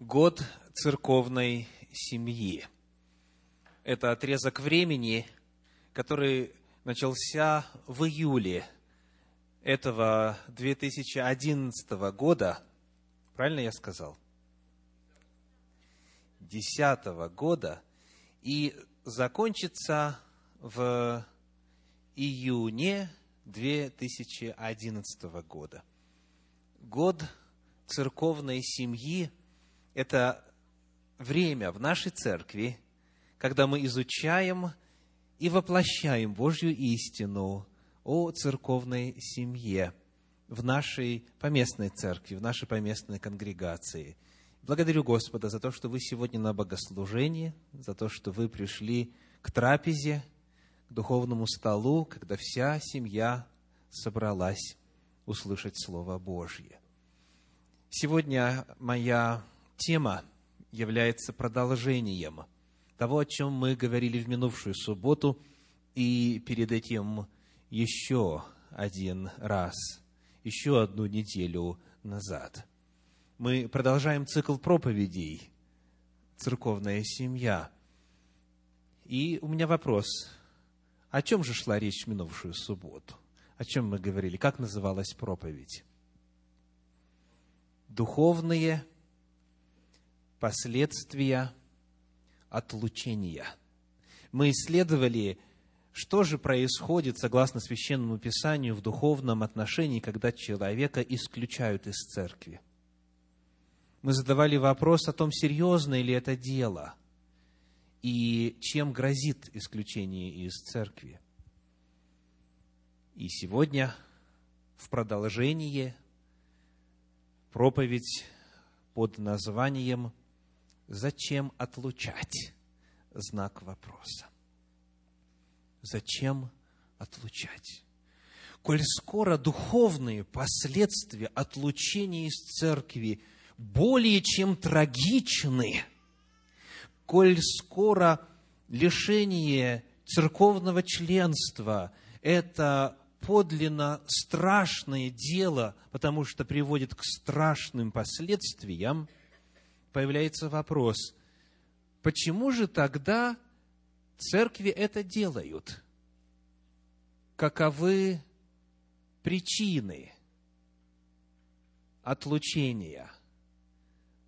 Год церковной семьи. Это отрезок времени, который начался в июле этого 2011 года. Правильно я сказал? 2010 года. И закончится в июне 2011 года. Год церковной семьи – это время в нашей церкви, когда мы изучаем и воплощаем Божью истину о церковной семье в нашей поместной церкви, в нашей поместной конгрегации. Благодарю Господа за то, что вы сегодня на богослужении, за то, что вы пришли к трапезе, к духовному столу, когда вся семья собралась услышать Слово Божье. Сегодня моя тема является продолжением того, о чем мы говорили в минувшую субботу, и перед этим еще один раз, еще одну неделю назад. Мы продолжаем цикл проповедей «Церковная семья». И у меня вопрос, о чем же шла речь в минувшую субботу? О чем мы говорили? Как называлась проповедь? духовные последствия отлучения. Мы исследовали, что же происходит, согласно Священному Писанию, в духовном отношении, когда человека исключают из церкви. Мы задавали вопрос о том, серьезное ли это дело и чем грозит исключение из церкви. И сегодня, в продолжение проповедь под названием «Зачем отлучать?» Знак вопроса. Зачем отлучать? Коль скоро духовные последствия отлучения из церкви более чем трагичны, коль скоро лишение церковного членства – это подлинно страшное дело, потому что приводит к страшным последствиям, появляется вопрос, почему же тогда церкви это делают? Каковы причины отлучения?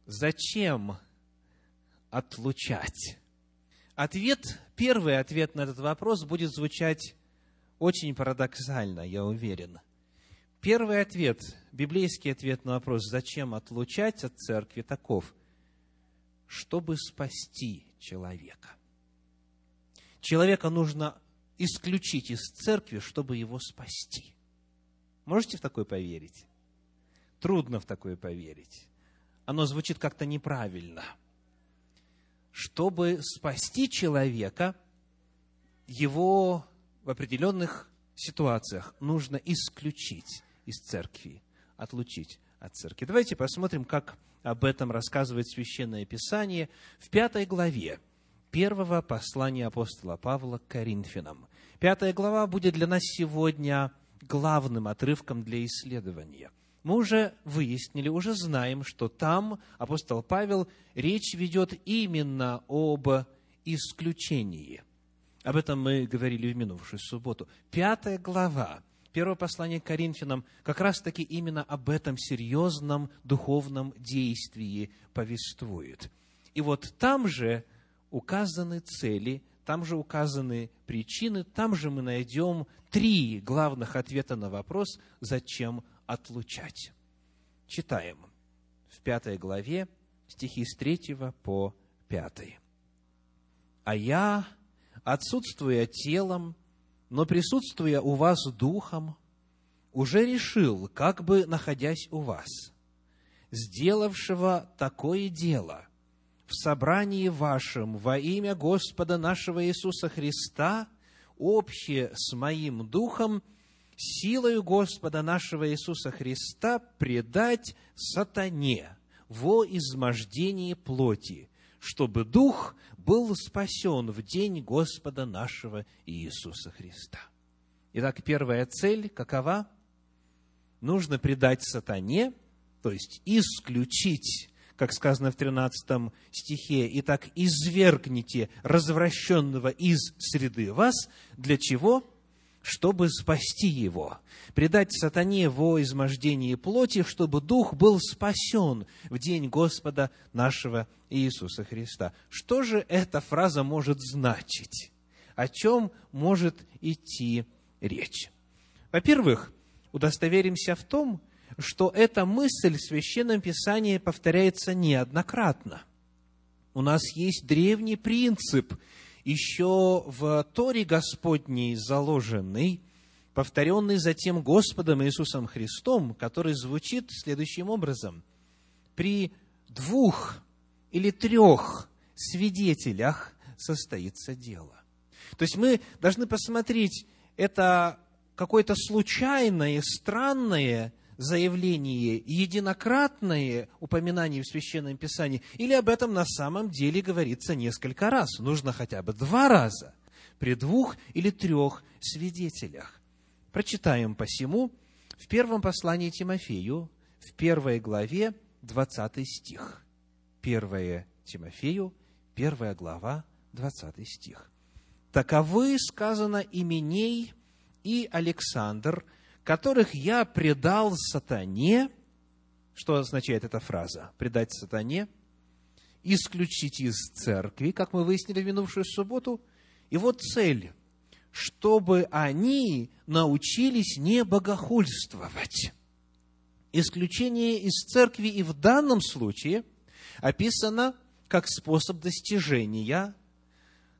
Зачем отлучать? Ответ, первый ответ на этот вопрос будет звучать очень парадоксально, я уверен. Первый ответ, библейский ответ на вопрос, зачем отлучать от церкви, таков, чтобы спасти человека. Человека нужно исключить из церкви, чтобы его спасти. Можете в такое поверить? Трудно в такое поверить. Оно звучит как-то неправильно. Чтобы спасти человека, его в определенных ситуациях нужно исключить из церкви, отлучить от церкви. Давайте посмотрим, как об этом рассказывает Священное Писание в пятой главе первого послания апостола Павла к Коринфянам. Пятая глава будет для нас сегодня главным отрывком для исследования. Мы уже выяснили, уже знаем, что там апостол Павел речь ведет именно об исключении – об этом мы говорили в минувшую субботу. Пятая глава Первого послания к Коринфянам как раз-таки именно об этом серьезном духовном действии повествует. И вот там же указаны цели, там же указаны причины, там же мы найдем три главных ответа на вопрос, зачем отлучать. Читаем в пятой главе стихи с третьего по пятый. «А я отсутствуя телом, но присутствуя у вас духом, уже решил, как бы находясь у вас, сделавшего такое дело в собрании вашем во имя Господа нашего Иисуса Христа, общее с моим духом, силою Господа нашего Иисуса Христа предать сатане во измождении плоти, чтобы дух был спасен в день Господа нашего Иисуса Христа. Итак, первая цель какова? Нужно предать сатане, то есть исключить как сказано в 13 стихе, «И так извергните развращенного из среды вас». Для чего? Чтобы спасти его, предать сатане во измождении плоти, чтобы дух был спасен в день Господа нашего Иисуса Христа. Что же эта фраза может значить? О чем может идти речь? Во-первых, удостоверимся в том, что эта мысль в Священном Писании повторяется неоднократно. У нас есть древний принцип, еще в Торе Господней заложенный, повторенный затем Господом Иисусом Христом, который звучит следующим образом. При двух или трех свидетелях состоится дело. То есть мы должны посмотреть, это какое-то случайное, странное заявление, единократное упоминание в Священном Писании, или об этом на самом деле говорится несколько раз. Нужно хотя бы два раза при двух или трех свидетелях. Прочитаем посему в первом послании Тимофею, в первой главе, 20 стих. Первое Тимофею, первая глава, 20 стих. «Таковы, сказано, именей и Александр, которых я предал сатане». Что означает эта фраза? Предать сатане, исключить из церкви, как мы выяснили в минувшую субботу. И вот цель, чтобы они научились не богохульствовать. Исключение из церкви и в данном случае описано как способ достижения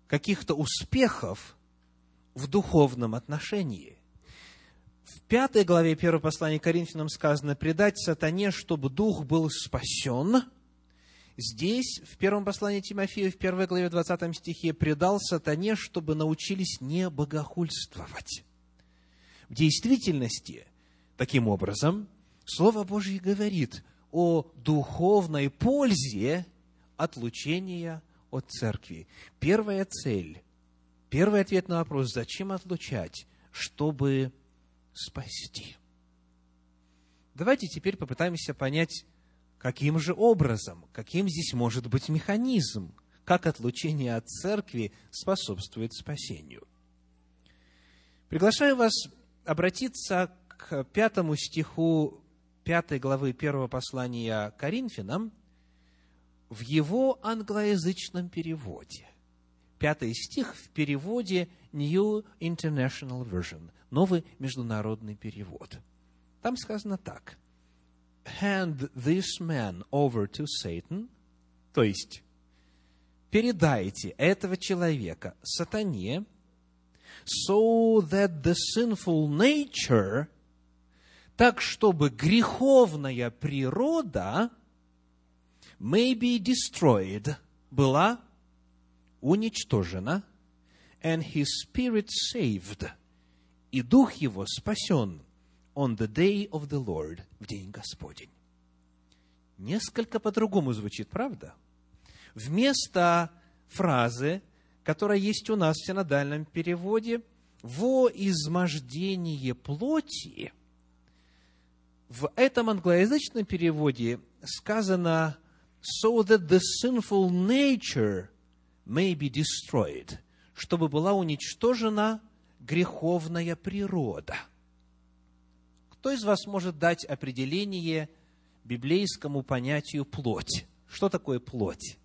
каких-то успехов в духовном отношении. В пятой главе первого послания Коринфянам сказано «предать сатане, чтобы дух был спасен». Здесь, в первом послании Тимофею, в первой главе 20 стихе, «предал сатане, чтобы научились не богохульствовать». В действительности, таким образом, Слово Божье говорит о духовной пользе отлучения от церкви. Первая цель, первый ответ на вопрос, зачем отлучать, чтобы спасти. Давайте теперь попытаемся понять, каким же образом, каким здесь может быть механизм, как отлучение от церкви способствует спасению. Приглашаю вас обратиться к пятому стиху пятой главы первого послания Коринфянам в его англоязычном переводе. Пятый стих в переводе New International Version, новый международный перевод. Там сказано так. Hand this man over to Satan, то есть передайте этого человека сатане, so that the sinful nature – так чтобы греховная природа may be destroyed, была уничтожена, and his spirit saved, и дух его спасен on the day of the Lord, в день Господень. Несколько по-другому звучит, правда? Вместо фразы, которая есть у нас в синодальном переводе, «во измождение плоти», в этом англоязычном переводе сказано «so that the sinful nature may be destroyed», чтобы была уничтожена греховная природа. Кто из вас может дать определение библейскому понятию плоть? Что такое плоть?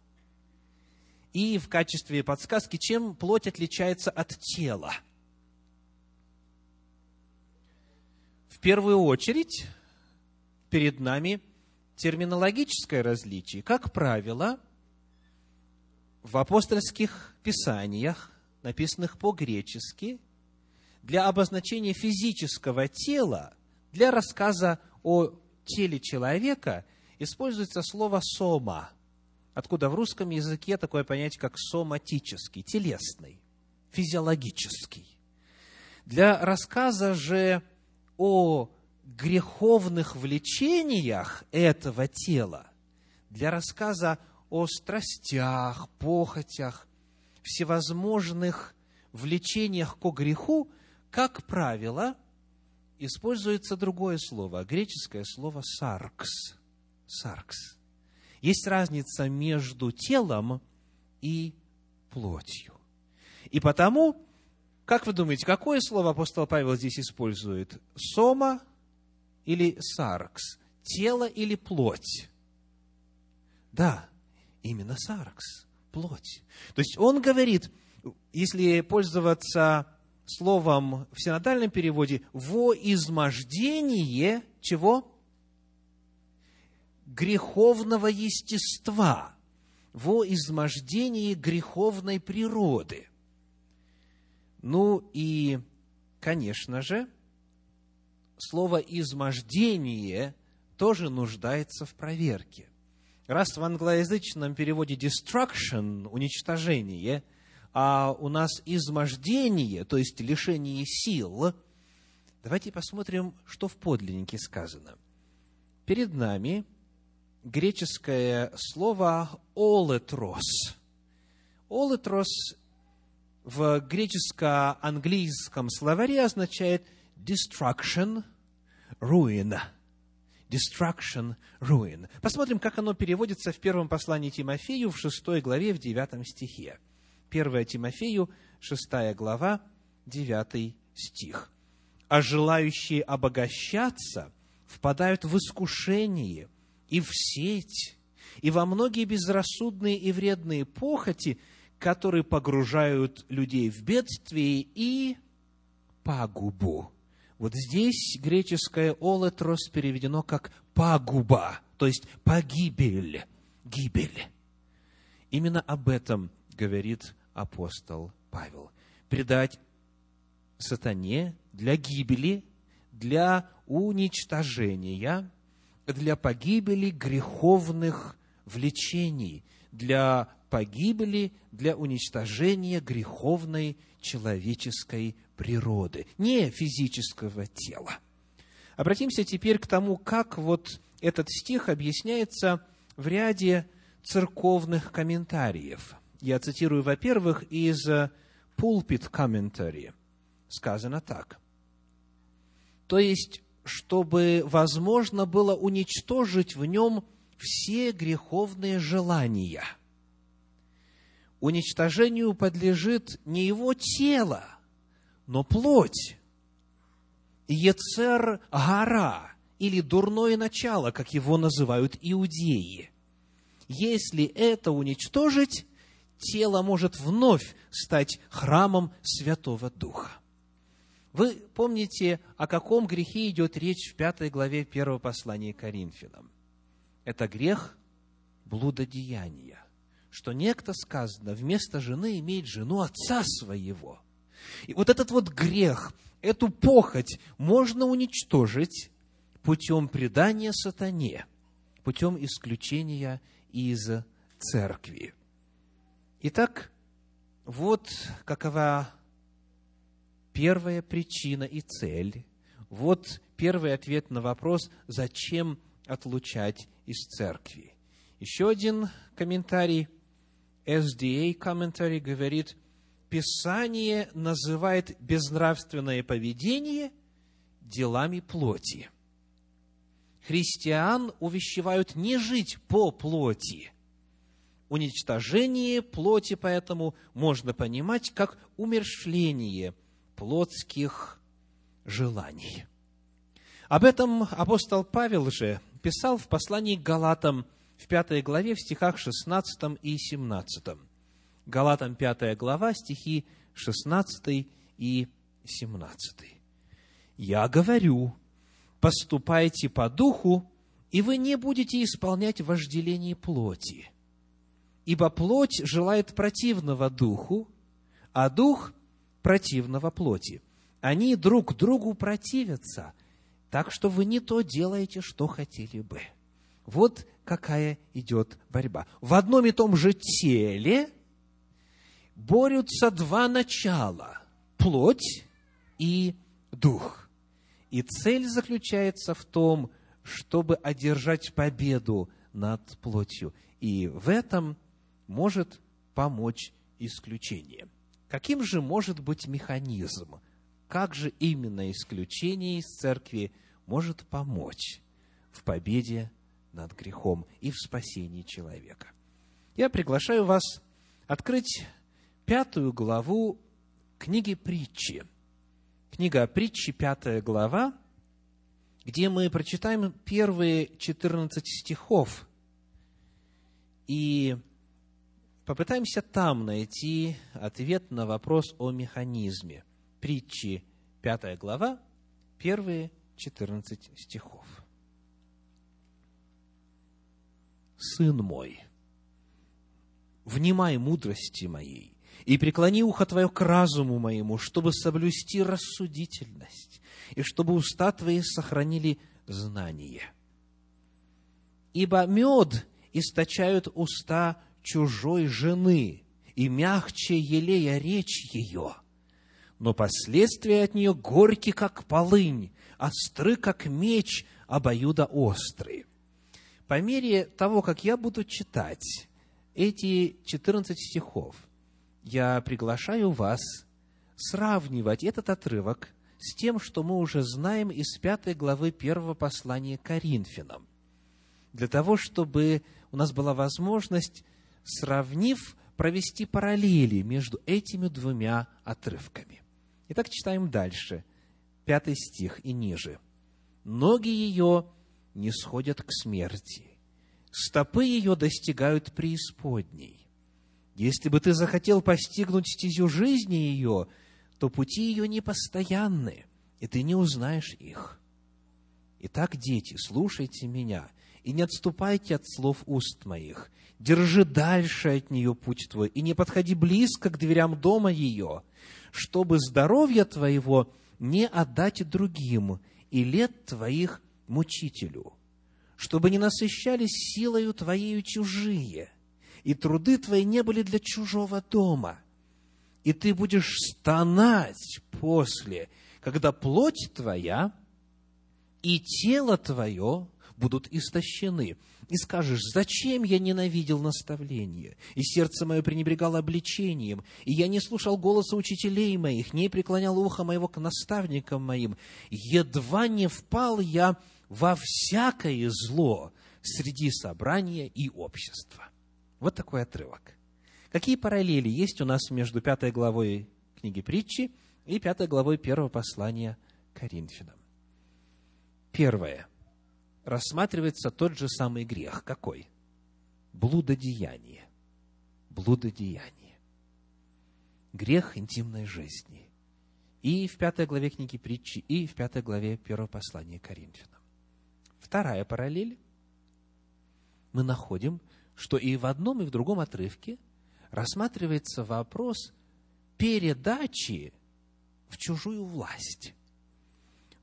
И в качестве подсказки, чем плоть отличается от тела? В первую очередь, перед нами терминологическое различие. Как правило, в апостольских писаниях, написанных по-гречески, для обозначения физического тела, для рассказа о теле человека используется слово «сома», откуда в русском языке такое понятие, как соматический, телесный, физиологический. Для рассказа же о греховных влечениях этого тела, для рассказа о страстях, похотях, всевозможных влечениях ко греху, как правило, используется другое слово, греческое слово «саркс». «Саркс». Есть разница между телом и плотью. И потому, как вы думаете, какое слово апостол Павел здесь использует? Сома или саркс? Тело или плоть? Да, именно саркс, плоть. То есть он говорит, если пользоваться словом в синодальном переводе, во измождение чего? Греховного естества, во измождении греховной природы. Ну и, конечно же, слово «измождение» тоже нуждается в проверке. Раз в англоязычном переводе destruction – уничтожение – а у нас измождение, то есть лишение сил, давайте посмотрим, что в подлиннике сказано. Перед нами греческое слово «олетрос». «Олетрос» в греческо-английском словаре означает destruction, ruin. Destruction, ruin. Посмотрим, как оно переводится в первом послании Тимофею в шестой главе, в девятом стихе. 1 Тимофею, 6 глава, 9 стих. «А желающие обогащаться впадают в искушение и в сеть, и во многие безрассудные и вредные похоти, которые погружают людей в бедствие и пагубу». Вот здесь греческое «олетрос» переведено как «пагуба», то есть «погибель», «гибель». Именно об этом говорит апостол Павел. Предать сатане для гибели, для уничтожения, для погибели греховных влечений, для погибели, для уничтожения греховной человеческой природы, не физического тела. Обратимся теперь к тому, как вот этот стих объясняется в ряде церковных комментариев – я цитирую, во-первых, из Pulpit Commentary. Сказано так. То есть, чтобы возможно было уничтожить в нем все греховные желания. Уничтожению подлежит не его тело, но плоть. Ецер гора, или дурное начало, как его называют иудеи. Если это уничтожить, тело может вновь стать храмом Святого Духа. Вы помните, о каком грехе идет речь в пятой главе первого послания Коринфянам? Это грех блудодеяния. Что некто, сказано, вместо жены имеет жену отца своего. И вот этот вот грех, эту похоть можно уничтожить путем предания сатане, путем исключения из церкви. Итак, вот какова первая причина и цель. Вот первый ответ на вопрос, зачем отлучать из церкви. Еще один комментарий, SDA комментарий говорит, Писание называет безнравственное поведение делами плоти. Христиан увещевают не жить по плоти – Уничтожение плоти поэтому можно понимать как умершление плотских желаний. Об этом апостол Павел же писал в послании к Галатам в пятой главе в стихах 16 и 17. Галатам пятая глава, стихи 16 и 17. «Я говорю, поступайте по духу, и вы не будете исполнять вожделение плоти. Ибо плоть желает противного духу, а дух противного плоти. Они друг другу противятся, так что вы не то делаете, что хотели бы. Вот какая идет борьба. В одном и том же теле борются два начала – плоть и дух. И цель заключается в том, чтобы одержать победу над плотью. И в этом может помочь исключение. Каким же может быть механизм? Как же именно исключение из церкви может помочь в победе над грехом и в спасении человека. Я приглашаю вас открыть пятую главу книги притчи. Книга о притче, пятая глава, где мы прочитаем первые 14 стихов и попытаемся там найти ответ на вопрос о механизме. Притчи, пятая глава, первые 14 стихов. Сын мой, внимай мудрости моей, и преклони ухо твое к разуму моему, чтобы соблюсти рассудительность, и чтобы уста твои сохранили знание. Ибо мед источают уста чужой жены, и мягче елея речь ее. Но последствия от нее горьки, как полынь, остры, как меч, обоюдо острые. По мере того, как я буду читать эти 14 стихов, я приглашаю вас сравнивать этот отрывок с тем, что мы уже знаем из пятой главы первого послания Коринфянам, для того, чтобы у нас была возможность, сравнив, провести параллели между этими двумя отрывками. Итак, читаем дальше, пятый стих и ниже. «Ноги ее не сходят к смерти, стопы ее достигают преисподней. Если бы ты захотел постигнуть стезю жизни ее, то пути ее непостоянны, и ты не узнаешь их. Итак, дети, слушайте меня, и не отступайте от слов уст моих. Держи дальше от нее путь твой, и не подходи близко к дверям дома ее, чтобы здоровье твоего не отдать другим, и лет твоих мучителю, чтобы не насыщались силою твоею чужие – и труды твои не были для чужого дома. И ты будешь стонать после, когда плоть твоя и тело твое будут истощены. И скажешь, зачем я ненавидел наставление, и сердце мое пренебрегало обличением, и я не слушал голоса учителей моих, не преклонял ухо моего к наставникам моим, едва не впал я во всякое зло среди собрания и общества. Вот такой отрывок. Какие параллели есть у нас между пятой главой книги притчи и пятой главой первого послания Коринфянам? Первое. Рассматривается тот же самый грех. Какой? Блудодеяние. Блудодеяние. Грех интимной жизни. И в пятой главе книги притчи, и в пятой главе первого послания Коринфянам. Вторая параллель. Мы находим что и в одном, и в другом отрывке рассматривается вопрос передачи в чужую власть.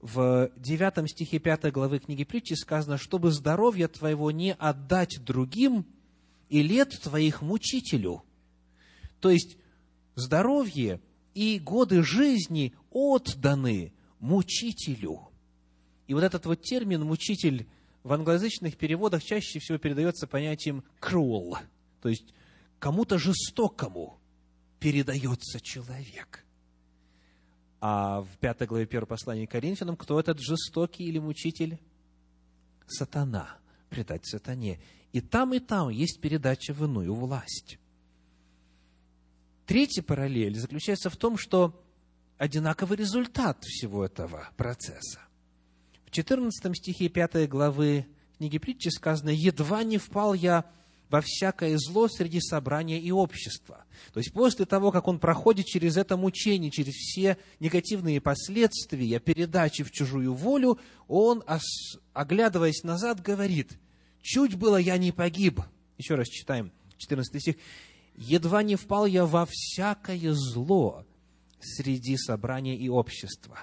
В девятом стихе пятой главы книги притчи сказано, чтобы здоровье твоего не отдать другим и лет твоих мучителю. То есть, здоровье и годы жизни отданы мучителю. И вот этот вот термин «мучитель» в англоязычных переводах чаще всего передается понятием cruel, то есть кому-то жестокому передается человек. А в пятой главе первого послания Коринфянам, кто этот жестокий или мучитель? Сатана. Предать сатане. И там, и там есть передача в иную власть. Третья параллель заключается в том, что одинаковый результат всего этого процесса – 14 стихе 5 главы книги притчи сказано, «Едва не впал я во всякое зло среди собрания и общества». То есть, после того, как он проходит через это мучение, через все негативные последствия передачи в чужую волю, он, оглядываясь назад, говорит, «Чуть было я не погиб». Еще раз читаем 14 стих. «Едва не впал я во всякое зло среди собрания и общества».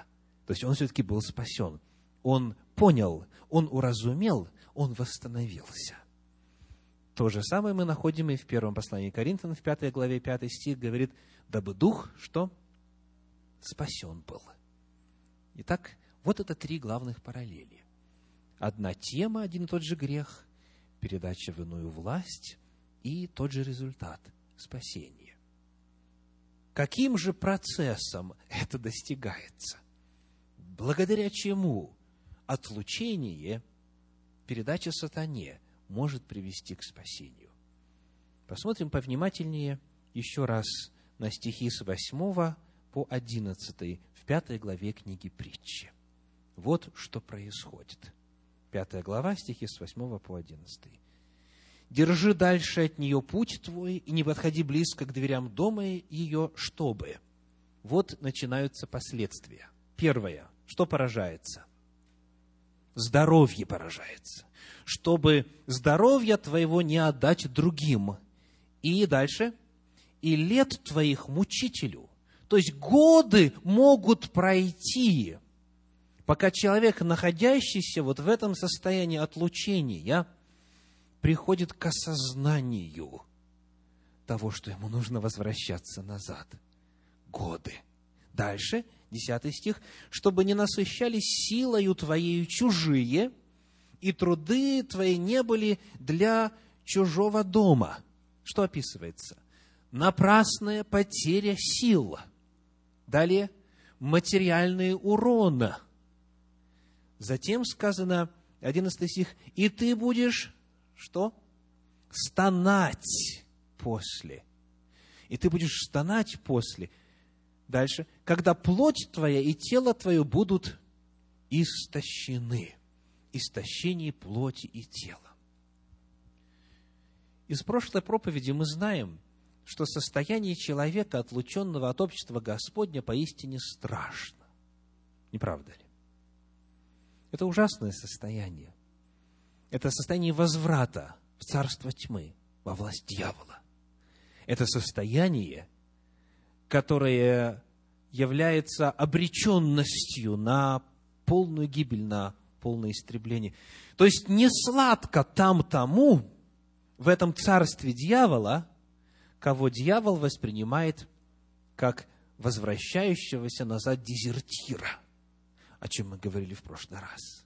То есть, он все-таки был спасен он понял, он уразумел, он восстановился. То же самое мы находим и в первом послании Коринфянам, в пятой главе, пятый стих, говорит, дабы дух, что? Спасен был. Итак, вот это три главных параллели. Одна тема, один и тот же грех, передача в иную власть и тот же результат – спасение. Каким же процессом это достигается? Благодаря чему отлучение передача сатане может привести к спасению. Посмотрим повнимательнее еще раз на стихи с 8 по 11 в пятой главе книги притчи. Вот что происходит. Пятая глава, стихи с 8 по 11. «Держи дальше от нее путь твой, и не подходи близко к дверям дома ее, чтобы...» Вот начинаются последствия. Первое. Что поражается? Здоровье поражается. Чтобы здоровье твоего не отдать другим. И дальше. И лет твоих мучителю. То есть годы могут пройти, пока человек, находящийся вот в этом состоянии отлучения, приходит к осознанию того, что ему нужно возвращаться назад. Годы. Дальше, десятый стих. «Чтобы не насыщались силою твоей чужие, и труды твои не были для чужого дома». Что описывается? Напрасная потеря сил. Далее, материальные уроны. Затем сказано, 11 стих, «И ты будешь, что? Стонать после». И ты будешь стонать после – Дальше. Когда плоть твоя и тело твое будут истощены. Истощение плоти и тела. Из прошлой проповеди мы знаем, что состояние человека, отлученного от общества Господня, поистине страшно. Не правда ли? Это ужасное состояние. Это состояние возврата в царство тьмы, во власть дьявола. Это состояние, которое является обреченностью на полную гибель, на полное истребление. То есть не сладко там тому, в этом царстве дьявола, кого дьявол воспринимает как возвращающегося назад дезертира, о чем мы говорили в прошлый раз.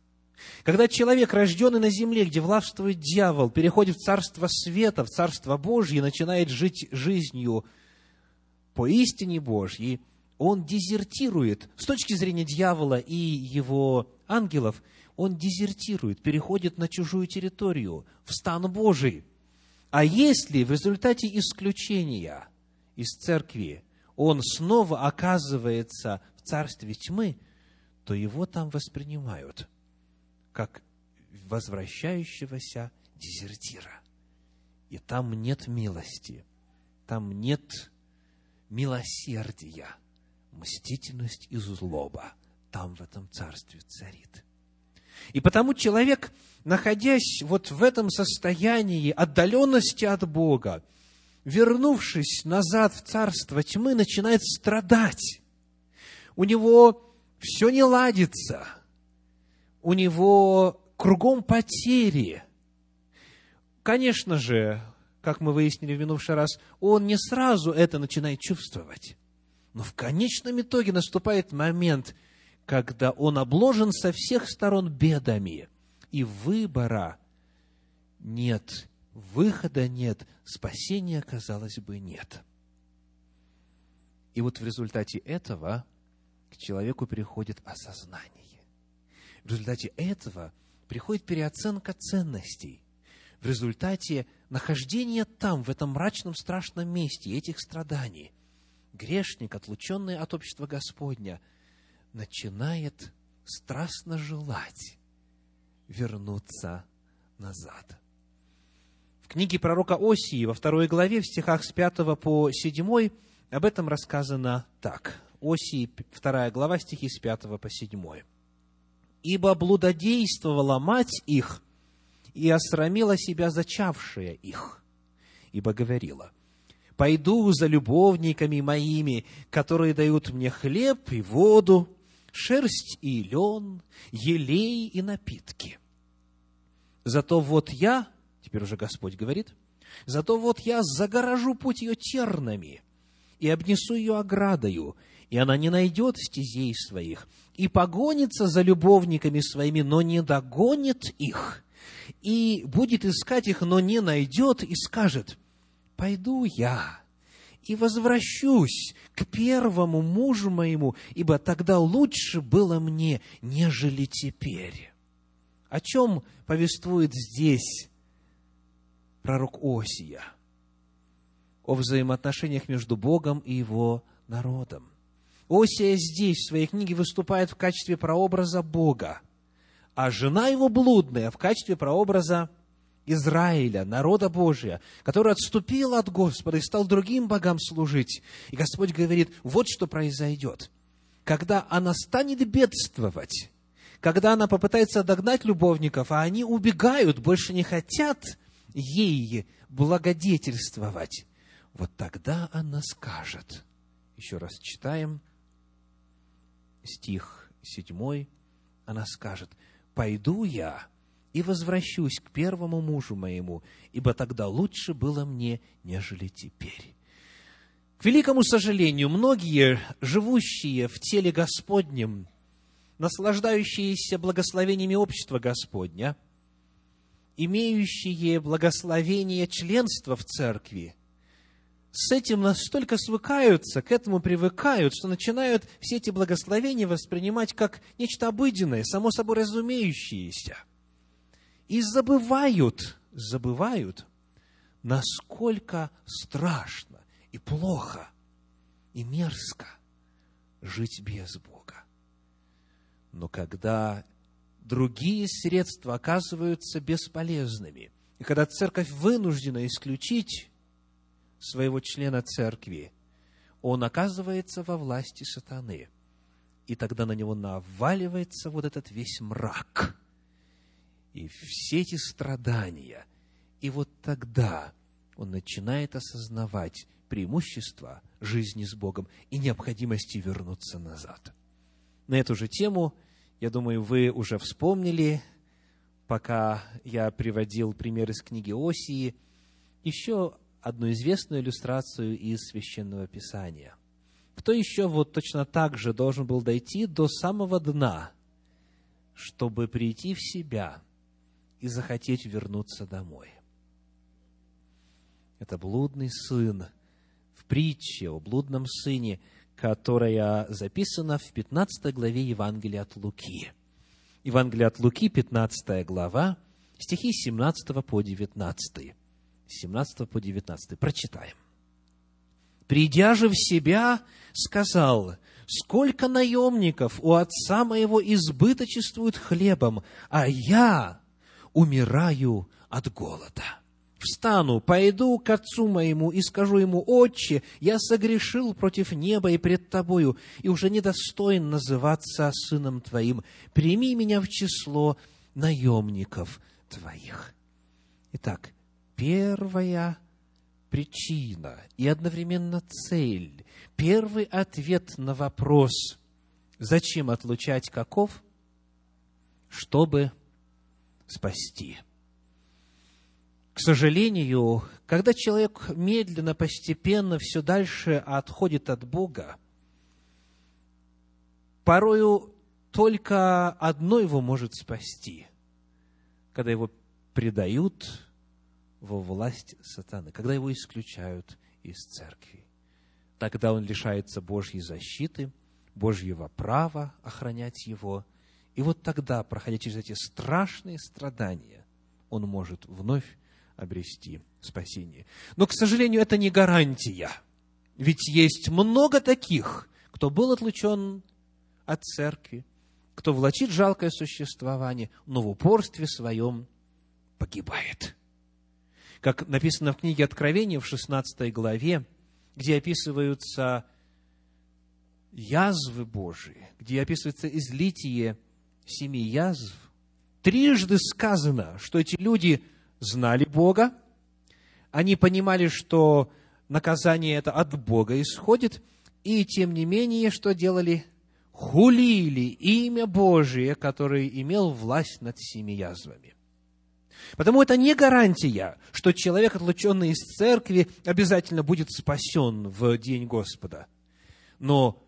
Когда человек, рожденный на земле, где властвует дьявол, переходит в царство света, в царство Божье, начинает жить жизнью по истине Божьей, он дезертирует. С точки зрения дьявола и его ангелов, он дезертирует, переходит на чужую территорию, в стан Божий. А если в результате исключения из церкви он снова оказывается в царстве тьмы, то его там воспринимают как возвращающегося дезертира. И там нет милости, там нет милосердия, мстительность и злоба там в этом царстве царит. И потому человек, находясь вот в этом состоянии отдаленности от Бога, вернувшись назад в царство тьмы, начинает страдать. У него все не ладится. У него кругом потери. Конечно же, как мы выяснили в минувший раз, он не сразу это начинает чувствовать. Но в конечном итоге наступает момент, когда он обложен со всех сторон бедами, и выбора нет, выхода нет, спасения, казалось бы, нет. И вот в результате этого к человеку приходит осознание. В результате этого приходит переоценка ценностей в результате нахождения там, в этом мрачном, страшном месте, этих страданий, грешник, отлученный от общества Господня, начинает страстно желать вернуться назад. В книге пророка Осии во второй главе, в стихах с 5 по 7, об этом рассказано так. Осии, вторая глава, стихи с 5 по 7. «Ибо блудодействовала мать их, и осрамила себя зачавшая их, ибо говорила, «Пойду за любовниками моими, которые дают мне хлеб и воду, шерсть и лен, елей и напитки. Зато вот я, теперь уже Господь говорит, зато вот я загоражу путь ее тернами и обнесу ее оградою, и она не найдет стезей своих, и погонится за любовниками своими, но не догонит их, и будет искать их, но не найдет, и скажет, пойду я и возвращусь к первому мужу моему, ибо тогда лучше было мне, нежели теперь. О чем повествует здесь пророк Осия? О взаимоотношениях между Богом и его народом. Осия здесь, в своей книге, выступает в качестве прообраза Бога, а жена его блудная в качестве прообраза Израиля, народа Божия, который отступил от Господа и стал другим богам служить. И Господь говорит, вот что произойдет. Когда она станет бедствовать, когда она попытается догнать любовников, а они убегают, больше не хотят ей благодетельствовать, вот тогда она скажет. Еще раз читаем стих седьмой. Она скажет, «Пойду я и возвращусь к первому мужу моему, ибо тогда лучше было мне, нежели теперь. К великому сожалению, многие, живущие в теле Господнем, наслаждающиеся благословениями общества Господня, имеющие благословение членства в церкви, с этим настолько свыкаются, к этому привыкают, что начинают все эти благословения воспринимать как нечто обыденное, само собой разумеющееся – и забывают, забывают, насколько страшно и плохо и мерзко жить без Бога. Но когда другие средства оказываются бесполезными, и когда церковь вынуждена исключить своего члена церкви, он оказывается во власти сатаны. И тогда на него наваливается вот этот весь мрак – и все эти страдания. И вот тогда он начинает осознавать преимущества жизни с Богом и необходимости вернуться назад. На эту же тему, я думаю, вы уже вспомнили, пока я приводил пример из книги Осии, еще одну известную иллюстрацию из Священного Писания. Кто еще вот точно так же должен был дойти до самого дна, чтобы прийти в себя – и захотеть вернуться домой. Это блудный сын в притче о блудном сыне, которая записана в 15 главе Евангелия от Луки. Евангелие от Луки, 15 глава, стихи 17 по 19. 17 по 19. Прочитаем. «Придя же в себя, сказал, сколько наемников у отца моего избыточествуют хлебом, а я умираю от голода. Встану, пойду к отцу моему и скажу ему, «Отче, я согрешил против неба и пред тобою, и уже недостоин называться сыном твоим. Прими меня в число наемников твоих». Итак, первая причина и одновременно цель, первый ответ на вопрос, зачем отлучать каков, чтобы спасти. К сожалению, когда человек медленно, постепенно все дальше отходит от Бога, порою только одно его может спасти, когда его предают во власть сатаны, когда его исключают из церкви. Тогда он лишается Божьей защиты, Божьего права охранять его – и вот тогда, проходя через эти страшные страдания, он может вновь обрести спасение. Но, к сожалению, это не гарантия. Ведь есть много таких, кто был отлучен от церкви, кто влачит жалкое существование, но в упорстве своем погибает. Как написано в книге Откровения в 16 главе, где описываются язвы Божии, где описывается излитие семи язв, трижды сказано, что эти люди знали Бога, они понимали, что наказание это от Бога исходит, и тем не менее, что делали? Хулили имя Божие, который имел власть над семи язвами. Потому это не гарантия, что человек, отлученный из церкви, обязательно будет спасен в день Господа. Но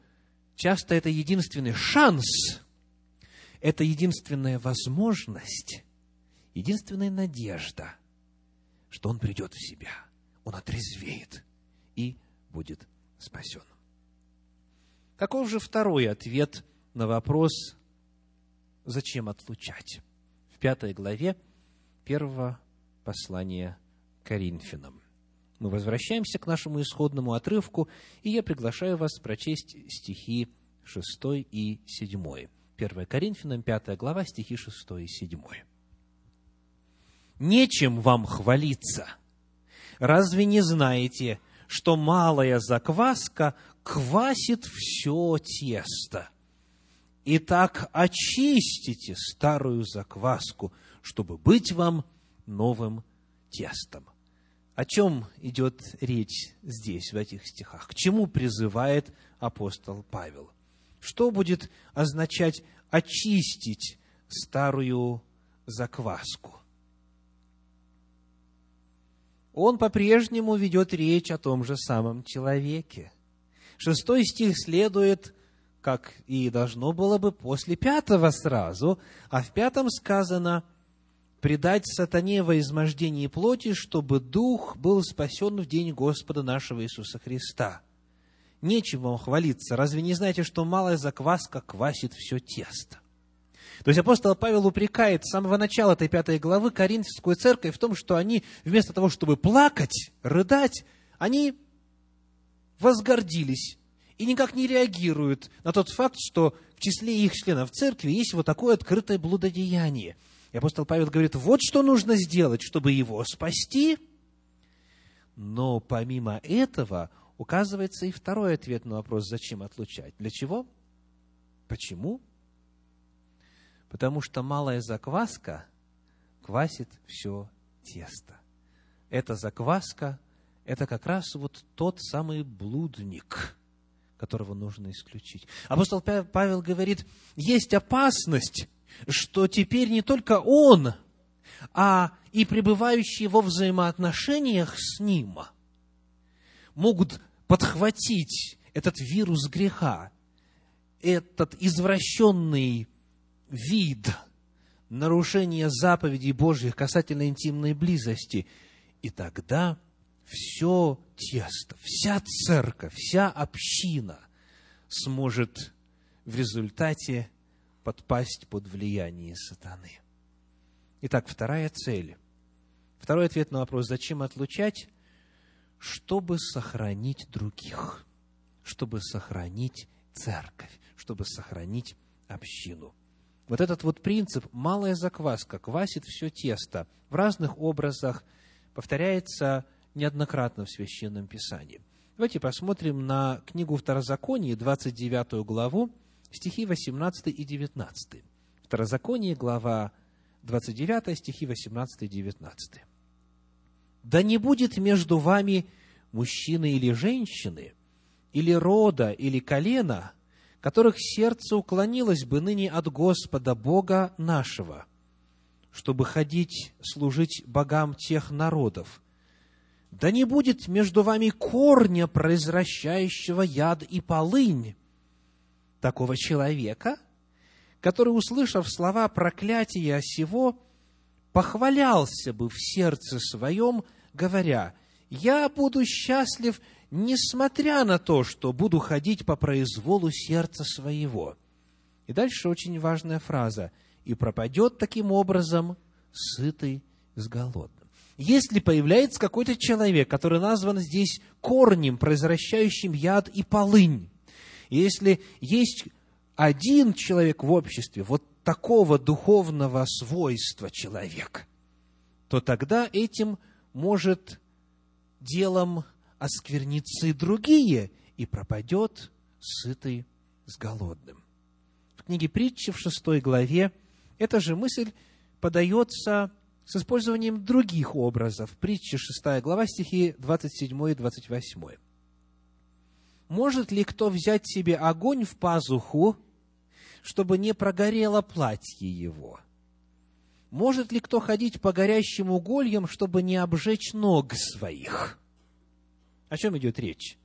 часто это единственный шанс это единственная возможность, единственная надежда, что он придет в себя, он отрезвеет и будет спасен. Каков же второй ответ на вопрос, зачем отлучать? в пятой главе первого послания Коринфянам. Мы возвращаемся к нашему исходному отрывку, и я приглашаю вас прочесть стихи 6 и 7. 1 Коринфянам, 5 глава, стихи 6 и 7. «Нечем вам хвалиться. Разве не знаете, что малая закваска квасит все тесто? Итак, очистите старую закваску, чтобы быть вам новым тестом». О чем идет речь здесь, в этих стихах? К чему призывает апостол Павел? Что будет означать очистить старую закваску? Он по-прежнему ведет речь о том же самом человеке. Шестой стих следует, как и должно было бы после пятого сразу, а в пятом сказано – предать сатане во измождении плоти, чтобы дух был спасен в день Господа нашего Иисуса Христа. Нечем вам хвалиться. Разве не знаете, что малая закваска квасит все тесто? То есть апостол Павел упрекает с самого начала этой пятой главы Коринфскую церковь в том, что они вместо того, чтобы плакать, рыдать, они возгордились и никак не реагируют на тот факт, что в числе их членов церкви есть вот такое открытое блудодеяние – и апостол Павел говорит, вот что нужно сделать, чтобы его спасти. Но помимо этого указывается и второй ответ на вопрос, зачем отлучать. Для чего? Почему? Потому что малая закваска квасит все тесто. Эта закваска – это как раз вот тот самый блудник, которого нужно исключить. Апостол Павел говорит, есть опасность что теперь не только он, а и пребывающие во взаимоотношениях с ним могут подхватить этот вирус греха, этот извращенный вид нарушения заповедей Божьих касательно интимной близости. И тогда все тесто, вся церковь, вся община сможет в результате подпасть под влияние сатаны. Итак, вторая цель. Второй ответ на вопрос, зачем отлучать? Чтобы сохранить других, чтобы сохранить церковь, чтобы сохранить общину. Вот этот вот принцип, малая закваска, квасит все тесто, в разных образах повторяется неоднократно в Священном Писании. Давайте посмотрим на книгу Второзакония, 29 главу, стихи 18 и 19. Второзаконие, глава 29, стихи 18 и 19. «Да не будет между вами мужчины или женщины, или рода, или колена, которых сердце уклонилось бы ныне от Господа Бога нашего, чтобы ходить служить богам тех народов. Да не будет между вами корня, произвращающего яд и полынь, такого человека, который, услышав слова проклятия сего, похвалялся бы в сердце своем, говоря, «Я буду счастлив, несмотря на то, что буду ходить по произволу сердца своего». И дальше очень важная фраза. «И пропадет таким образом сытый с голодным». Если появляется какой-то человек, который назван здесь корнем, произвращающим яд и полынь, если есть один человек в обществе, вот такого духовного свойства человек, то тогда этим может делом оскверниться и другие, и пропадет сытый с голодным. В книге притчи в шестой главе эта же мысль подается с использованием других образов. Притча шестая глава, стихи 27 и 28. Может ли кто взять себе огонь в пазуху, чтобы не прогорело платье его? Может ли кто ходить по горящим угольям, чтобы не обжечь ног своих? О чем идет речь?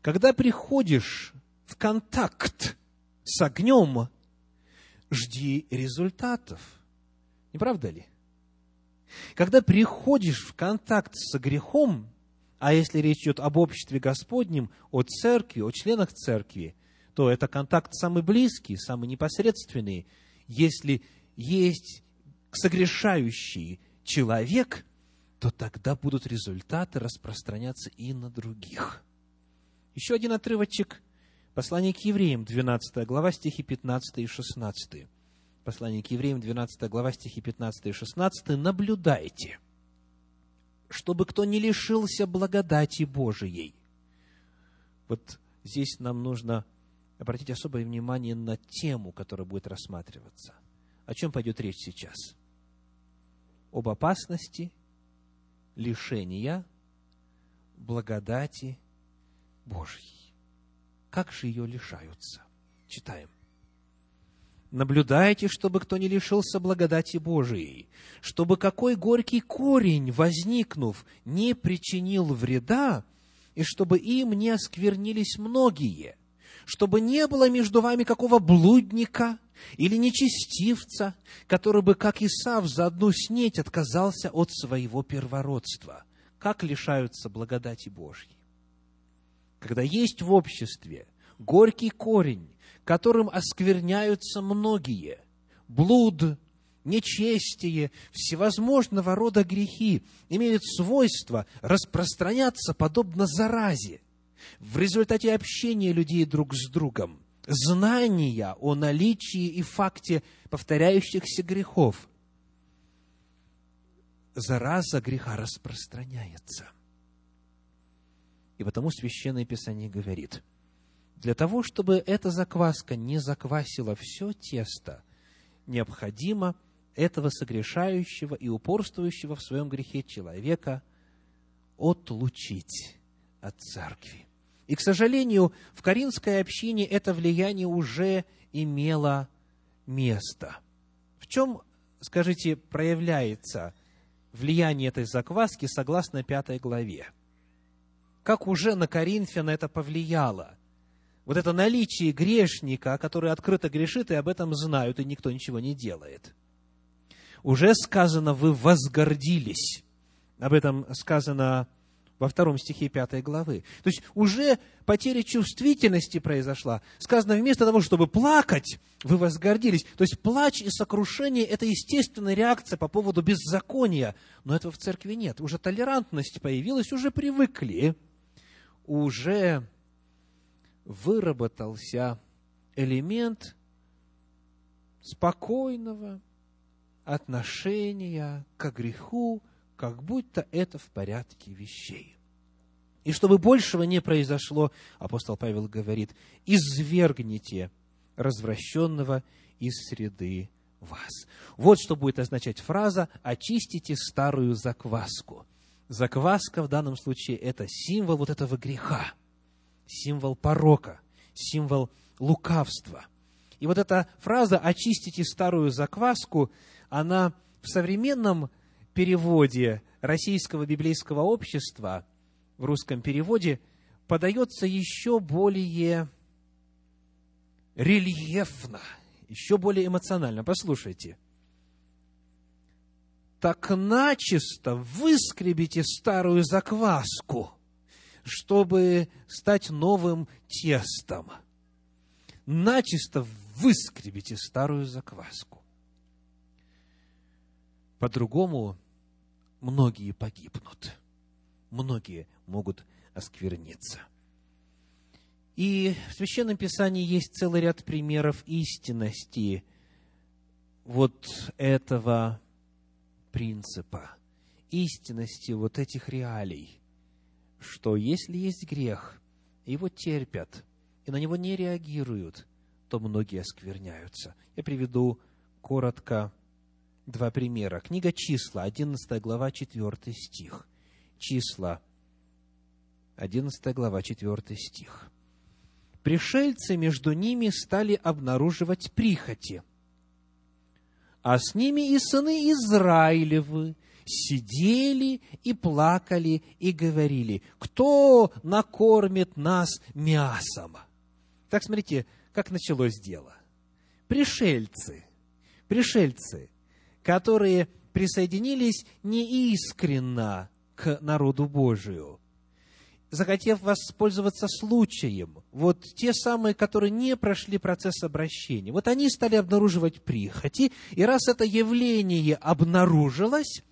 Когда приходишь в контакт с огнем, жди результатов. Не правда ли? Когда приходишь в контакт с грехом, а если речь идет об обществе Господнем, о церкви, о членах церкви, то это контакт самый близкий, самый непосредственный. Если есть согрешающий человек, то тогда будут результаты распространяться и на других. Еще один отрывочек. Послание к евреям, 12 глава, стихи 15 и 16. Послание к евреям, 12 глава, стихи 15 и 16. «Наблюдайте, чтобы кто не лишился благодати Божией». Вот здесь нам нужно обратить особое внимание на тему, которая будет рассматриваться. О чем пойдет речь сейчас? Об опасности лишения благодати Божьей. Как же ее лишаются? Читаем. Наблюдайте, чтобы кто не лишился благодати Божией, чтобы какой горький корень, возникнув, не причинил вреда, и чтобы им не осквернились многие, чтобы не было между вами какого блудника или нечестивца, который бы, как Исав, за одну снеть отказался от своего первородства. Как лишаются благодати Божьей? Когда есть в обществе горький корень, которым оскверняются многие, блуд, нечестие, всевозможного рода грехи имеют свойство распространяться подобно заразе в результате общения людей друг с другом, знания о наличии и факте повторяющихся грехов. Зараза греха распространяется. И потому Священное Писание говорит – для того, чтобы эта закваска не заквасила все тесто, необходимо этого согрешающего и упорствующего в своем грехе человека отлучить от церкви. И, к сожалению, в Каринской общине это влияние уже имело место. В чем, скажите, проявляется влияние этой закваски согласно пятой главе? Как уже на Коринфян это повлияло? Вот это наличие грешника, который открыто грешит, и об этом знают, и никто ничего не делает. Уже сказано, вы возгордились. Об этом сказано во втором стихе пятой главы. То есть уже потеря чувствительности произошла. Сказано, вместо того, чтобы плакать, вы возгордились. То есть плач и сокрушение – это естественная реакция по поводу беззакония. Но этого в церкви нет. Уже толерантность появилась, уже привыкли. Уже выработался элемент спокойного отношения к греху, как будто это в порядке вещей. И чтобы большего не произошло, апостол Павел говорит, извергните развращенного из среды вас. Вот что будет означать фраза «очистите старую закваску». Закваска в данном случае – это символ вот этого греха – символ порока, символ лукавства. И вот эта фраза «очистите старую закваску», она в современном переводе российского библейского общества, в русском переводе, подается еще более рельефно, еще более эмоционально. Послушайте. Так начисто выскребите старую закваску – чтобы стать новым тестом. Начисто выскребите старую закваску. По-другому многие погибнут. Многие могут оскверниться. И в Священном Писании есть целый ряд примеров истинности вот этого принципа, истинности вот этих реалий что если есть грех, его терпят, и на него не реагируют, то многие оскверняются. Я приведу коротко два примера. Книга «Числа», 11 глава, 4 стих. «Числа», 11 глава, 4 стих. «Пришельцы между ними стали обнаруживать прихоти, а с ними и сыны Израилевы, сидели и плакали и говорили, кто накормит нас мясом? Так, смотрите, как началось дело. Пришельцы, пришельцы, которые присоединились неискренно к народу Божию. захотев воспользоваться случаем, вот те самые, которые не прошли процесс обращения, вот они стали обнаруживать прихоти, и раз это явление обнаружилось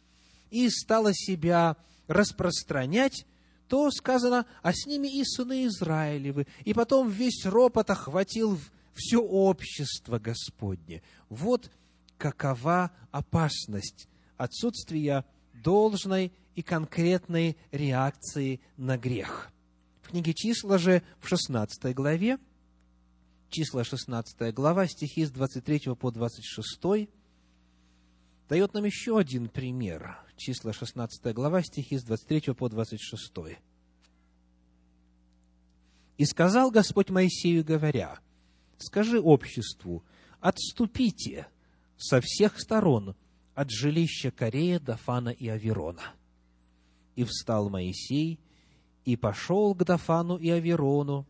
и стало себя распространять, то сказано, а с ними и сыны Израилевы. И потом весь ропот охватил все общество Господне. Вот какова опасность отсутствия должной и конкретной реакции на грех. В книге числа же в 16 главе, числа 16 глава, стихи с 23 по 26, дает нам еще один пример. Числа 16 глава, стихи с 23 по 26. «И сказал Господь Моисею, говоря, «Скажи обществу, отступите со всех сторон от жилища Корея, Дафана и Аверона». И встал Моисей, и пошел к Дафану и Аверону,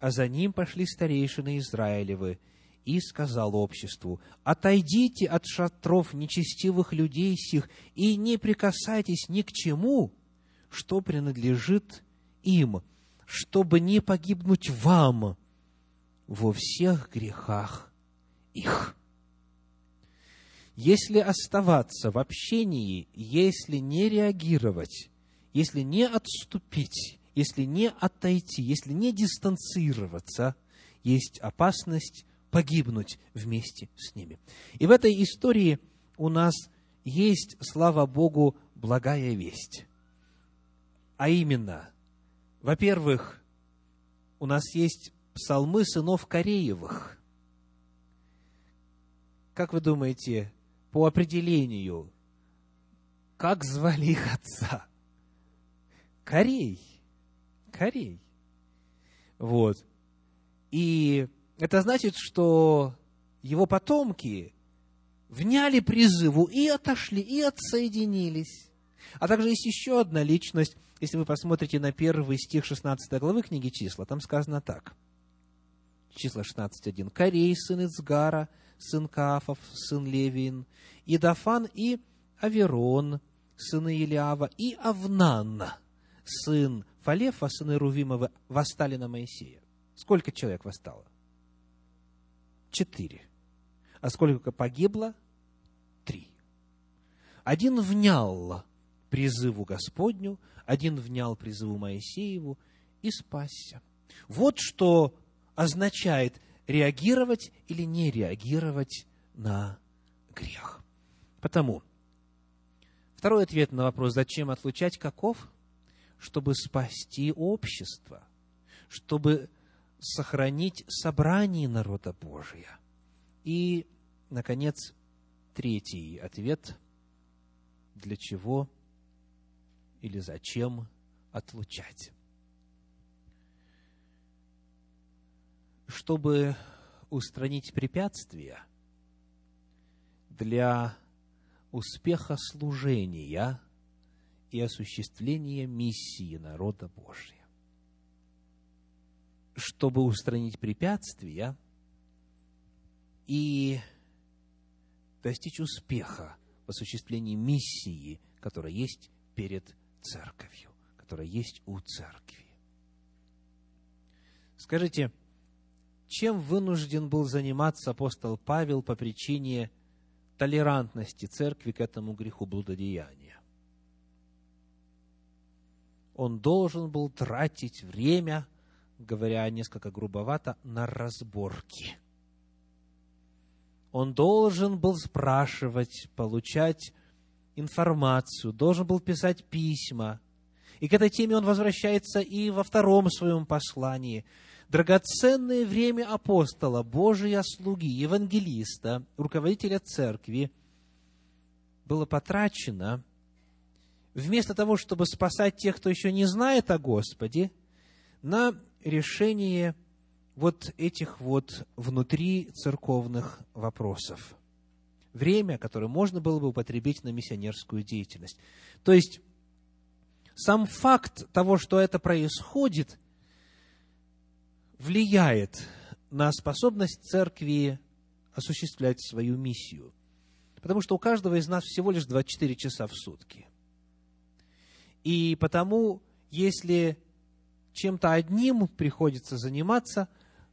а за ним пошли старейшины Израилевы, и сказал обществу, «Отойдите от шатров нечестивых людей сих, и не прикасайтесь ни к чему, что принадлежит им, чтобы не погибнуть вам во всех грехах их». Если оставаться в общении, если не реагировать, если не отступить, если не отойти, если не дистанцироваться, есть опасность погибнуть вместе с ними. И в этой истории у нас есть, слава Богу, благая весть. А именно, во-первых, у нас есть псалмы сынов Кореевых. Как вы думаете, по определению, как звали их отца? Корей. Корей. Вот. И это значит, что его потомки вняли призыву и отошли, и отсоединились. А также есть еще одна личность, если вы посмотрите на первый стих 16 главы книги числа, там сказано так. Числа 16.1. Корей, сын Ицгара, сын Кафов, сын Левин, и Дафан, и Аверон, сыны Илиава, и Авнан, сын Фалефа, сыны Рувимова, восстали на Моисея. Сколько человек восстало? Четыре. А сколько погибло? Три. Один внял призыву Господню, один внял призыву Моисееву и спасся. Вот что означает реагировать или не реагировать на грех. Потому второй ответ на вопрос, зачем отлучать, каков? чтобы спасти общество, чтобы сохранить собрание народа Божия. И, наконец, третий ответ, для чего или зачем отлучать. Чтобы устранить препятствия для успеха служения и осуществления миссии народа Божия. Чтобы устранить препятствия и достичь успеха в осуществлении миссии, которая есть перед церковью, которая есть у церкви. Скажите, чем вынужден был заниматься апостол Павел по причине толерантности церкви к этому греху блудодеяния? он должен был тратить время, говоря несколько грубовато, на разборки. Он должен был спрашивать, получать информацию, должен был писать письма. И к этой теме он возвращается и во втором своем послании. Драгоценное время апостола, Божия слуги, евангелиста, руководителя церкви было потрачено – вместо того, чтобы спасать тех, кто еще не знает о Господе, на решение вот этих вот внутри церковных вопросов. Время, которое можно было бы употребить на миссионерскую деятельность. То есть, сам факт того, что это происходит, влияет на способность церкви осуществлять свою миссию. Потому что у каждого из нас всего лишь 24 часа в сутки – и потому, если чем-то одним приходится заниматься,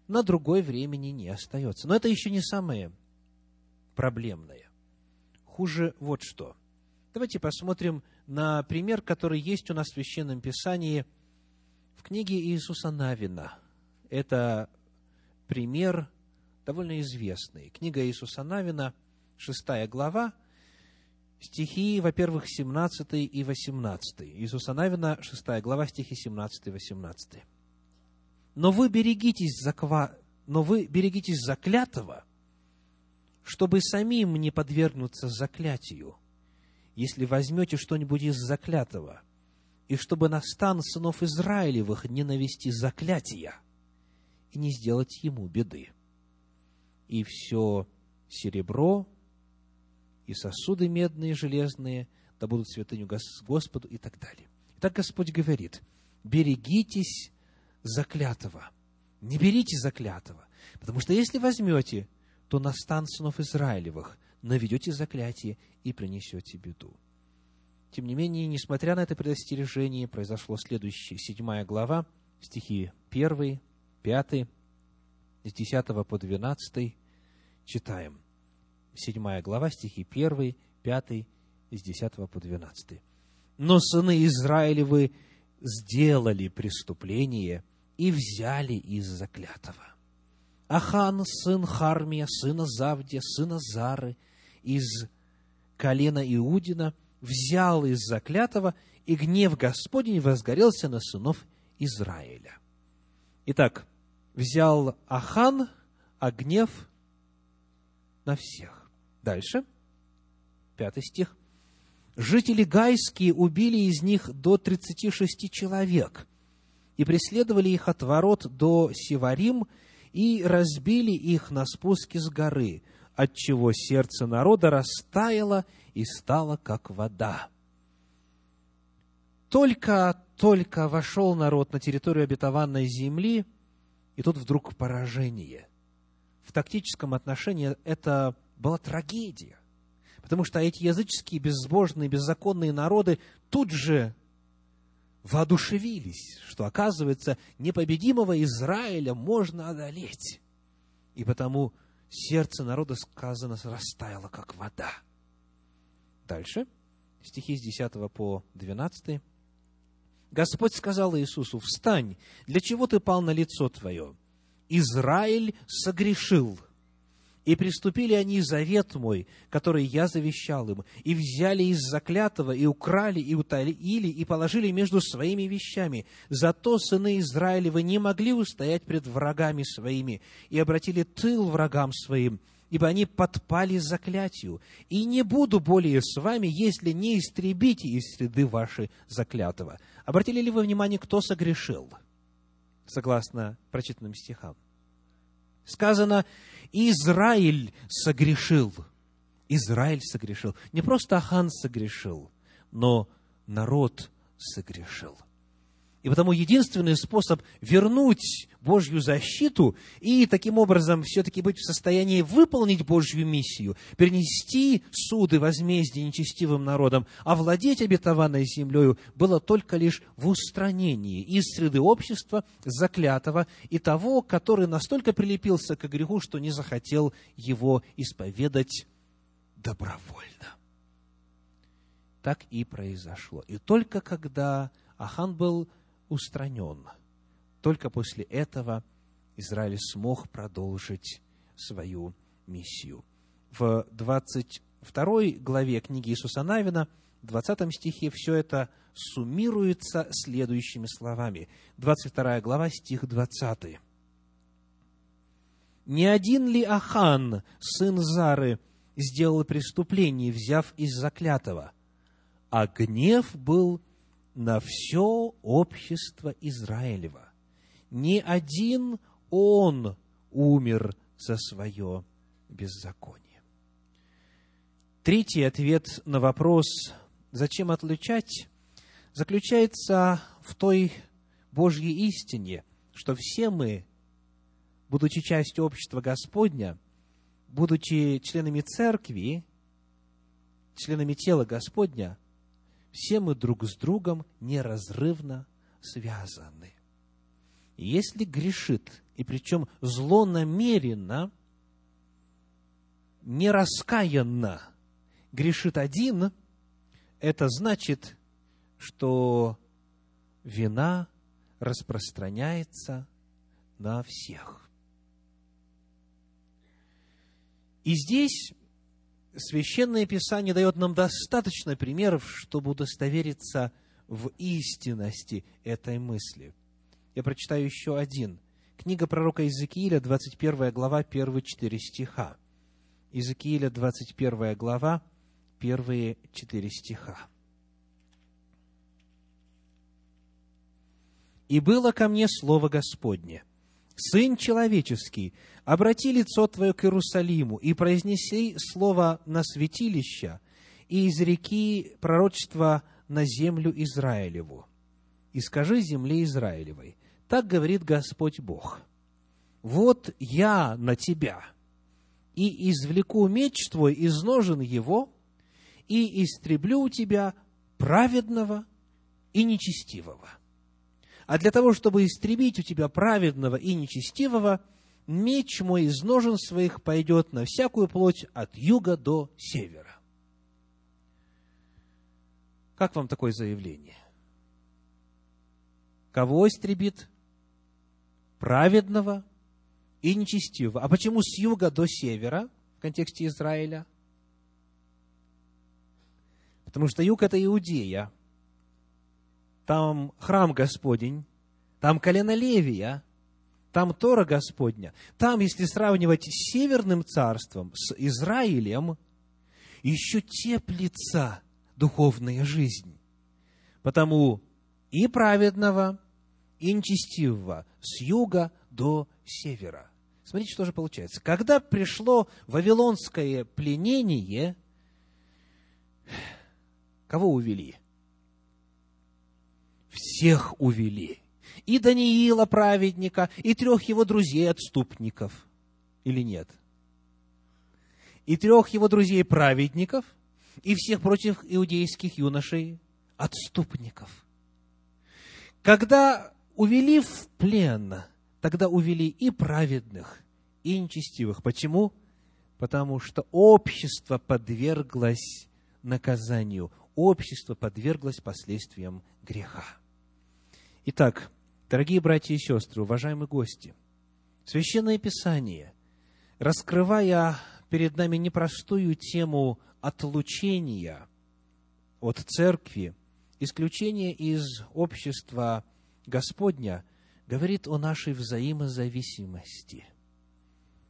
на другой времени не остается. Но это еще не самое проблемное. Хуже вот что. Давайте посмотрим на пример, который есть у нас в Священном Писании в книге Иисуса Навина. Это пример довольно известный. Книга Иисуса Навина, шестая глава, стихи, во-первых, 17 и 18. Иисуса Навина, 6 глава, стихи 17 и 18. «Но вы берегитесь, заква... Но вы берегитесь заклятого, чтобы самим не подвергнуться заклятию, если возьмете что-нибудь из заклятого, и чтобы на стан сынов Израилевых не навести заклятия и не сделать ему беды. И все серебро, и сосуды медные и железные, да будут святыню Господу и так далее. Итак, Господь говорит, берегитесь заклятого. Не берите заклятого. Потому что если возьмете, то на стан сынов Израилевых наведете заклятие и принесете беду. Тем не менее, несмотря на это предостережение, произошло следующее, седьмая глава, стихи 1, 5, с 10 по 12, читаем седьмая глава, стихи 1, 5, с 10 по 12. «Но сыны Израилевы сделали преступление и взяли из заклятого. Ахан, сын Хармия, сына Завдия, сына Зары, из колена Иудина, взял из заклятого, и гнев Господень возгорелся на сынов Израиля. Итак, взял Ахан, а гнев на всех. Дальше, пятый стих. Жители гайские убили из них до 36 человек и преследовали их от ворот до Севарим и разбили их на спуске с горы, отчего сердце народа растаяло и стало как вода. Только-только вошел народ на территорию обетованной земли, и тут вдруг поражение. В тактическом отношении это была трагедия. Потому что эти языческие, безбожные, беззаконные народы тут же воодушевились, что, оказывается, непобедимого Израиля можно одолеть. И потому сердце народа, сказано, растаяло, как вода. Дальше, стихи с 10 по 12. Господь сказал Иисусу, «Встань, для чего ты пал на лицо твое? Израиль согрешил, и приступили они завет мой, который я завещал им, и взяли из заклятого, и украли, и утаили, и положили между своими вещами. Зато сыны Израилевы не могли устоять пред врагами своими, и обратили тыл врагам своим, ибо они подпали заклятию. И не буду более с вами, если не истребите из среды вашей заклятого. Обратили ли вы внимание, кто согрешил? Согласно прочитанным стихам. Сказано, Израиль согрешил. Израиль согрешил. Не просто Ахан согрешил, но народ согрешил. И потому единственный способ вернуть Божью защиту и таким образом все-таки быть в состоянии выполнить Божью миссию, перенести суды возмездия нечестивым народам, овладеть обетованной землею, было только лишь в устранении из среды общества заклятого и того, который настолько прилепился к греху, что не захотел его исповедать добровольно. Так и произошло. И только когда Ахан был устранен. Только после этого Израиль смог продолжить свою миссию. В 22 главе книги Иисуса Навина, в 20 стихе, все это суммируется следующими словами. 22 глава, стих 20. «Не один ли Ахан, сын Зары, сделал преступление, взяв из заклятого, а гнев был на все общество Израилева. Ни один он умер за свое беззаконие. Третий ответ на вопрос, зачем отлучать, заключается в той Божьей истине, что все мы, будучи частью общества Господня, будучи членами церкви, членами тела Господня, все мы друг с другом неразрывно связаны. Если грешит, и причем злонамеренно, не раскаянно грешит один, это значит, что вина распространяется на всех. И здесь Священное Писание дает нам достаточно примеров, чтобы удостовериться в истинности этой мысли. Я прочитаю еще один. Книга пророка Иезекииля, 21 глава, первые четыре стиха. Иезекииля, 21 глава, первые четыре стиха. «И было ко мне слово Господне, Сын человеческий, обрати лицо твое к Иерусалиму и произнеси слово на святилище и изреки пророчество на землю Израилеву. И скажи земле Израилевой, так говорит Господь Бог, вот я на тебя, и извлеку меч твой из ножен его, и истреблю у тебя праведного и нечестивого. А для того, чтобы истребить у тебя праведного и нечестивого – меч мой из ножен своих пойдет на всякую плоть от юга до севера. Как вам такое заявление? Кого истребит? Праведного и нечестивого. А почему с юга до севера в контексте Израиля? Потому что юг – это Иудея. Там храм Господень, там колено Левия – там Тора Господня. Там, если сравнивать с Северным царством, с Израилем, еще теплится духовная жизнь. Потому и праведного, и нечестивого с юга до севера. Смотрите, что же получается. Когда пришло вавилонское пленение, кого увели? Всех увели и Даниила праведника, и трех его друзей-отступников. Или нет? И трех его друзей-праведников, и всех прочих иудейских юношей отступников. Когда увели в плен, тогда увели и праведных, и нечестивых. Почему? Потому что общество подверглось наказанию, общество подверглось последствиям греха. Итак, Дорогие братья и сестры, уважаемые гости, Священное Писание, раскрывая перед нами непростую тему отлучения от церкви, исключения из общества Господня, говорит о нашей взаимозависимости.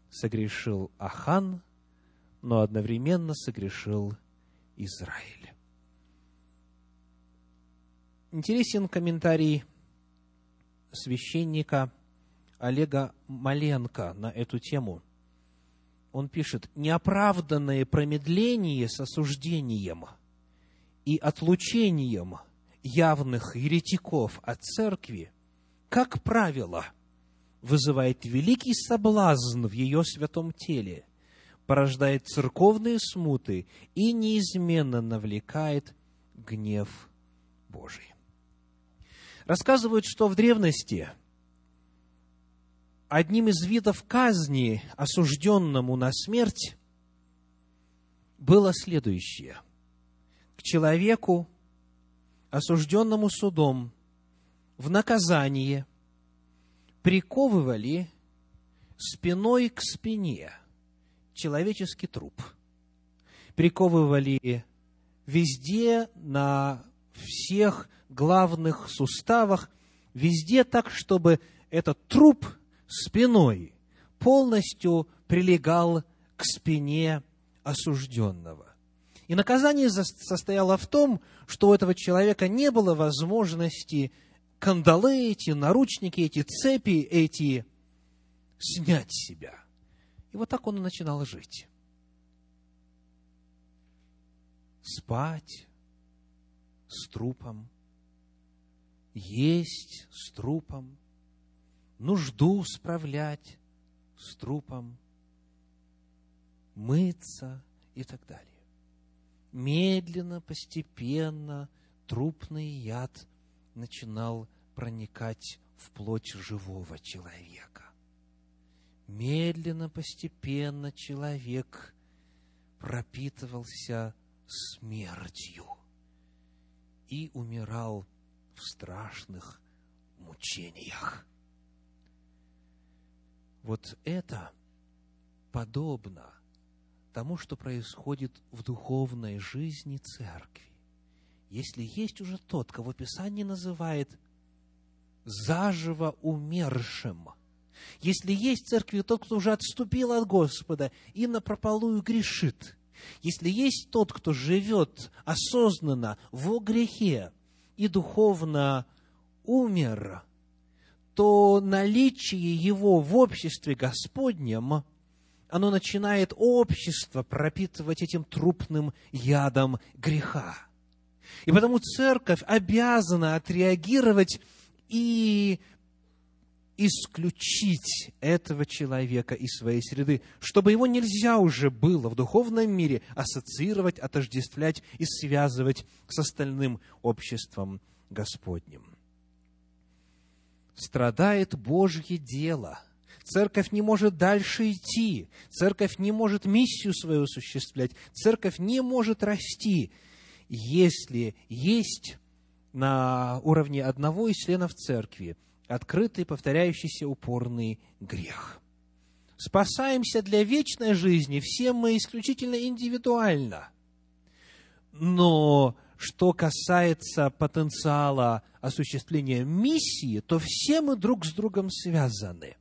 Согрешил Ахан, но одновременно согрешил Израиль. Интересен комментарий священника Олега Маленко на эту тему. Он пишет, неоправданное промедление с осуждением и отлучением явных еретиков от церкви, как правило, вызывает великий соблазн в ее святом теле, порождает церковные смуты и неизменно навлекает гнев Божий. Рассказывают, что в древности одним из видов казни осужденному на смерть было следующее. К человеку, осужденному судом, в наказание приковывали спиной к спине человеческий труп. Приковывали везде на всех главных суставах, везде так, чтобы этот труп спиной полностью прилегал к спине осужденного. И наказание состояло в том, что у этого человека не было возможности кандалы эти, наручники эти, цепи эти снять с себя. И вот так он и начинал жить. Спать, с трупом, есть с трупом, нужду справлять с трупом, мыться и так далее. Медленно, постепенно трупный яд начинал проникать в плоть живого человека. Медленно, постепенно человек пропитывался смертью и умирал в страшных мучениях. Вот это подобно тому, что происходит в духовной жизни церкви. Если есть уже тот, кого Писание называет заживо умершим, если есть в церкви тот, кто уже отступил от Господа и на прополую грешит, если есть тот, кто живет осознанно во грехе и духовно умер, то наличие его в обществе Господнем, оно начинает общество пропитывать этим трупным ядом греха. И потому церковь обязана отреагировать и исключить этого человека из своей среды, чтобы его нельзя уже было в духовном мире ассоциировать, отождествлять и связывать с остальным обществом Господним. Страдает Божье дело. Церковь не может дальше идти. Церковь не может миссию свою осуществлять. Церковь не может расти, если есть на уровне одного из членов церкви – открытый, повторяющийся упорный грех. Спасаемся для вечной жизни все мы исключительно индивидуально. Но что касается потенциала осуществления миссии, то все мы друг с другом связаны.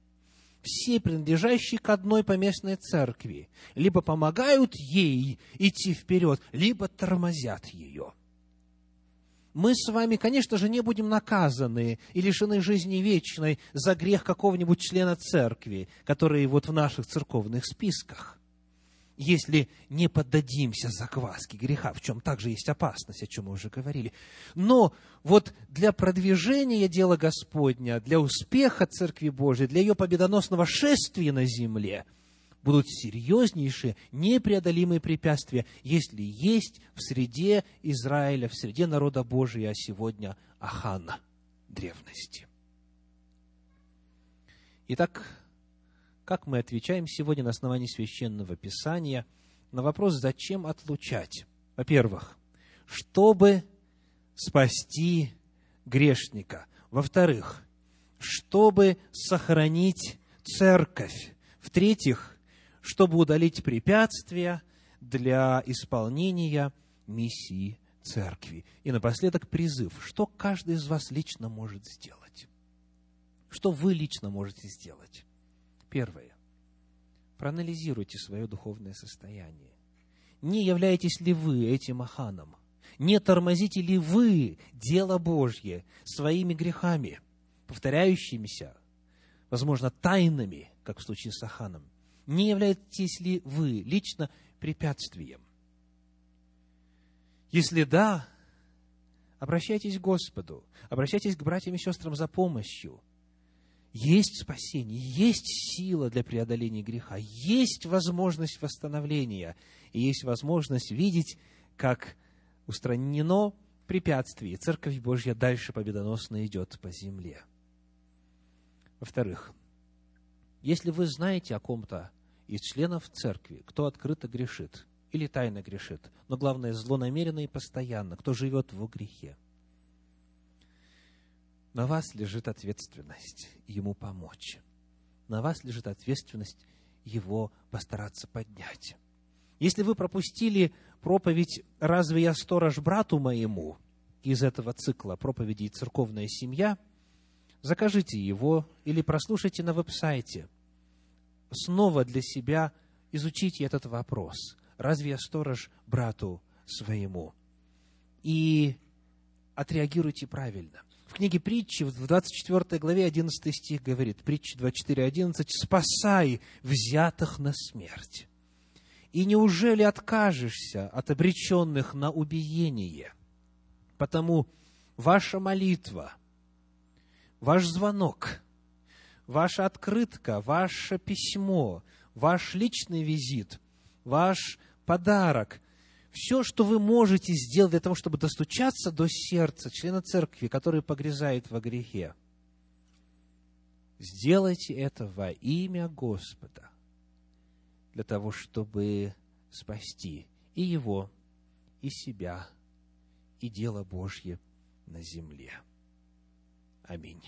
Все, принадлежащие к одной поместной церкви, либо помогают ей идти вперед, либо тормозят ее – мы с вами, конечно же, не будем наказаны и лишены жизни вечной за грех какого-нибудь члена церкви, который вот в наших церковных списках. Если не поддадимся закваске греха, в чем также есть опасность, о чем мы уже говорили. Но вот для продвижения дела Господня, для успеха Церкви Божией, для ее победоносного шествия на земле – будут серьезнейшие, непреодолимые препятствия, если есть в среде Израиля, в среде народа Божия, сегодня Ахана древности. Итак, как мы отвечаем сегодня на основании священного писания на вопрос, зачем отлучать? Во-первых, чтобы спасти грешника. Во-вторых, чтобы сохранить церковь. В-третьих, чтобы удалить препятствия для исполнения миссии церкви. И напоследок призыв, что каждый из вас лично может сделать. Что вы лично можете сделать? Первое. Проанализируйте свое духовное состояние. Не являетесь ли вы этим аханом? Не тормозите ли вы дело Божье своими грехами, повторяющимися, возможно, тайнами, как в случае с Аханом? Не являетесь ли вы лично препятствием? Если да, обращайтесь к Господу, обращайтесь к братьям и сестрам за помощью. Есть спасение, есть сила для преодоления греха, есть возможность восстановления, и есть возможность видеть, как устранено препятствие, и Церковь Божья дальше победоносно идет по земле. Во-вторых, если вы знаете о ком-то из членов церкви, кто открыто грешит или тайно грешит, но главное, злонамеренно и постоянно, кто живет в грехе, на вас лежит ответственность ему помочь. На вас лежит ответственность его постараться поднять. Если вы пропустили проповедь «Разве я сторож брату моему» из этого цикла проповедей «Церковная семья», закажите его или прослушайте на веб-сайте. Снова для себя изучите этот вопрос. Разве я сторож брату своему? И отреагируйте правильно. В книге притчи, в 24 главе 11 стих говорит, притча 24.11, «Спасай взятых на смерть». И неужели откажешься от обреченных на убиение? Потому ваша молитва – ваш звонок, ваша открытка, ваше письмо, ваш личный визит, ваш подарок, все, что вы можете сделать для того, чтобы достучаться до сердца члена церкви, который погрязает во грехе, Сделайте это во имя Господа, для того, чтобы спасти и его, и себя, и дело Божье на земле. Аминь.